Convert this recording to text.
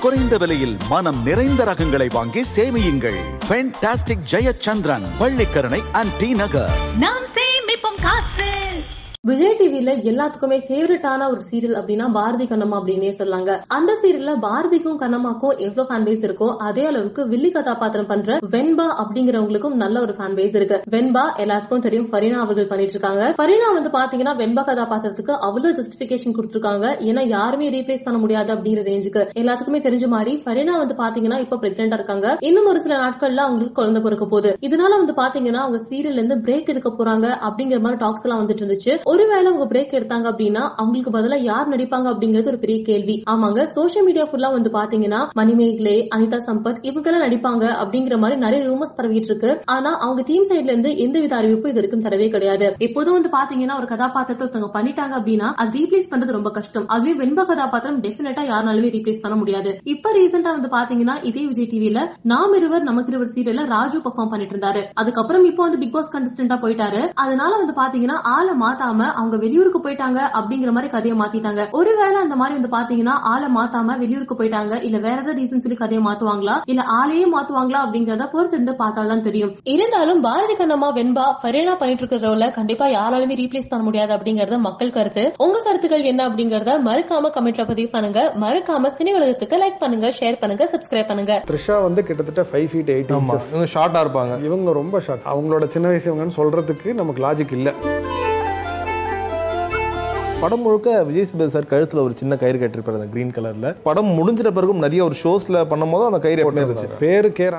குறைந்த விலையில் மனம் நிறைந்த ரகங்களை வாங்கி சேமியுங்கள். Fantastic Jayachandran Pallikaranai and T Nagar நாம் விஜய் டிவில எல்லாத்துக்குமே ஃபேவரட்டான ஒரு சீரியல் அப்படின்னா பாரதி கண்ணம்மா அப்படின்னே சொல்லாங்க. அந்த சீரியல்ல பாரதிக்கும் கண்ணம்மாக்கும் எவ்வளவு ஃபேன் பேஸ் இருக்கோ அதே அளவுக்கு வில்லி கதாபாத்திரம் பண்ற வெண்பா அப்படிங்கிறவங்களுக்கும் நல்ல ஒரு ஃபேன் பேஸ் இருக்கு. வெண்பா எல்லாத்துக்கும் தெரியும். ஃபரீனா அவர்கள் பண்ணிட்டு இருக்காங்க ஃபரீனா வந்து பாத்தீங்கன்னா வெண்பா கதாபாத்திரத்துக்கு அவ்வளவு ஜஸ்டிபிகேஷன் கொடுத்திருக்காங்க. ஏன்னா யாருமே ரீப்ளேஸ் பண்ண முடியாது அப்படிங்கிற ரேஞ்சுக்கு எல்லாத்துக்குமே தெரிஞ்ச மாதிரி ஃபரீனா வந்து பாத்தீங்கன்னா இப்ப பிரெக்னெண்டா இருக்காங்க. இன்னும் ஒரு சில நாட்கள்ல அவங்களுக்கு குழந்தை பிறக்க போகுது. இதனால வந்து பாத்தீங்கன்னா அவங்க சீரியல்ல இருந்து பிரேக் எடுக்க போறாங்க அப்படிங்கிற மாதிரி டாக்ஸ் எல்லாம் வந்துட்டு இருந்துச்சு. ஒருவேளை அவங்க பிரேக் எடுத்தாங்க அப்படின்னா அவங்களுக்கு பதிலா யார் நடிப்பாங்க அப்படிங்கிறது ஒரு பெரிய கேள்வி. ஆமாங்க சோஷியல் மீடியா ஃபுல்லா வந்து பாத்தீங்கன்னா மணிமேகலே அனிதா சம்பத் இவங்க எல்லாம் நடிப்பாங்க அப்படிங்கிற மாதிரி நிறைய ரூமர்ஸ் பரவிட்டு இருக்கு. ஆனா அவங்க டீம் சைட்ல இருந்து எந்தவித அறிவிப்பும் இது வரைக்கும் தரவே கிடையாது. எப்போதும் வந்து பாத்தீங்கன்னா ஒரு கதாபாத்திரத்தை ஒருத்தவங்க பண்ணிட்டாங்க அப்படின்னா அது ரீப்ளேஸ் பண்றது ரொம்ப கஷ்டம். அதுவே வெண்ப கதாபாத்திரம் டெஃபினட்டா யாருனாலுமே ரீப்ளேஸ் பண்ண முடியாது. இப்ப ரீசெண்டா வந்து பாத்தீங்கன்னா இதே விஜய் டிவில நாம் இருவர் நமக்கு இருவர் சீரியல்ல ராஜு பெர்ஃபார்ம் பண்ணிட்டு இருந்தாரு. அதுக்கப்புறம் இப்போ வந்து பிக் பாஸ் கண்டஸ்டன்டா போயிட்டாரு. அதனால வந்து பாத்தீங்கன்னா ஆளை மாத்தாம அவங்க வெளியூருக்கு போயிட்டாங்க அப்படிங்கிற மாதிரி கதையை மாத்திட்டாங்க. ஒருவேளை அந்த மாதிரி வந்து பாத்தீங்கன்னா ஆளை மாத்தாம வெளியூருக்கு போயிட்டாங்க இல்ல வேற ஏதாவது ரீசன் சொல்லி கதையை மாத்துவாங்களா இல்ல ஆளையே மாத்துவாங்களா அப்படிங்கறத பொறுத்து இருந்து பார்த்தால்தான் தெரியும். இருந்தாலும் பாரதி கண்ணம்மா வெண்பா ஃபரேனா பண்ணிட்டு இருக்கிற ரோல கண்டிப்பா யாராலுமே ரீப்ளேஸ் பண்ண முடியாது அப்படிங்கறது மக்கள் கருத்து. உங்க கருத்துக்கள் என்ன அப்படிங்கறத மறக்காம கமெண்ட்ல பதிவு பண்ணுங்க. மறக்காம சினி உலகத்துக்கு லைக் பண்ணுங்க ஷேர் பண்ணுங்க சப்ஸ்கிரைப் பண்ணுங்க. த்ரிஷா வந்து கிட்டத்தட்ட ஃபைவ் ஃபீட் எயிட் இவங்க ஷார்ட்டா இருப்பாங்க. இவங்க ரொம்ப ஷார்ட் அவங்களோட சின்ன வயசு இவங்கன்னு சொல்றதுக்கு நமக்கு லாஜிக் இல்லை. படம் முழுக்க விஜய் சேதுபதி சார் கழுத்துல ஒரு சின்ன கயிறு கட்டிருப்பாரு அந்த கிரீன் கலர்ல படம் முடிஞ்சிட்ட பிறகும் நிறைய ஒரு ஷோஸ்ல பண்ணும்போது அந்த கயிறு எப்பவுமே இருந்துச்சு. பேரு கே ராம்